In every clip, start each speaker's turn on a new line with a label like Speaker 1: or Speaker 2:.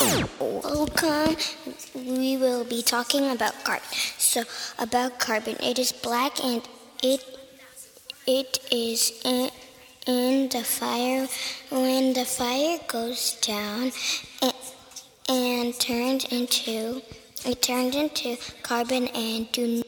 Speaker 1: Welcome. We will be talking about carbon. So, about carbon, it is black and it it is in, in the fire. When the fire goes down and, and turns into it turns into carbon and do.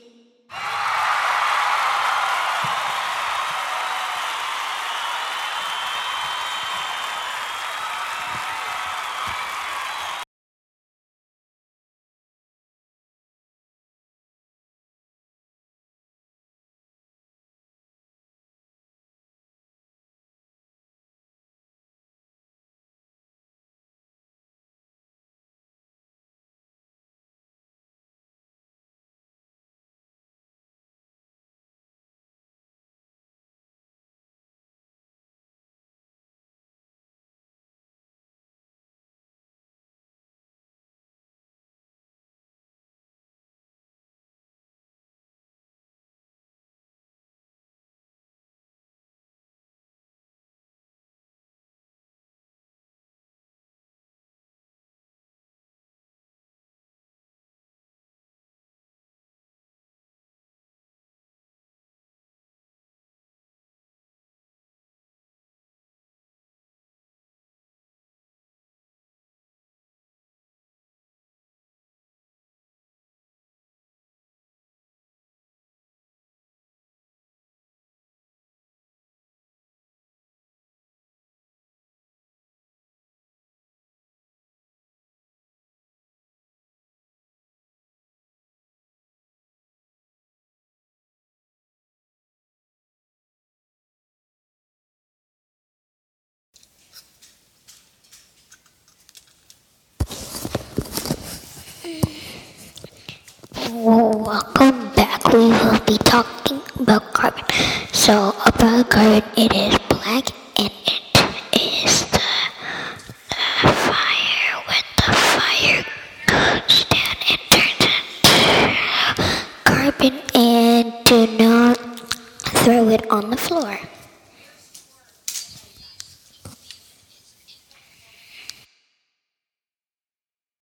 Speaker 1: Welcome back. We will be talking about carbon. So, about carbon, it is black and it is the, fire. When the fire goes down, it turns into carbon, and do not throw it on the floor.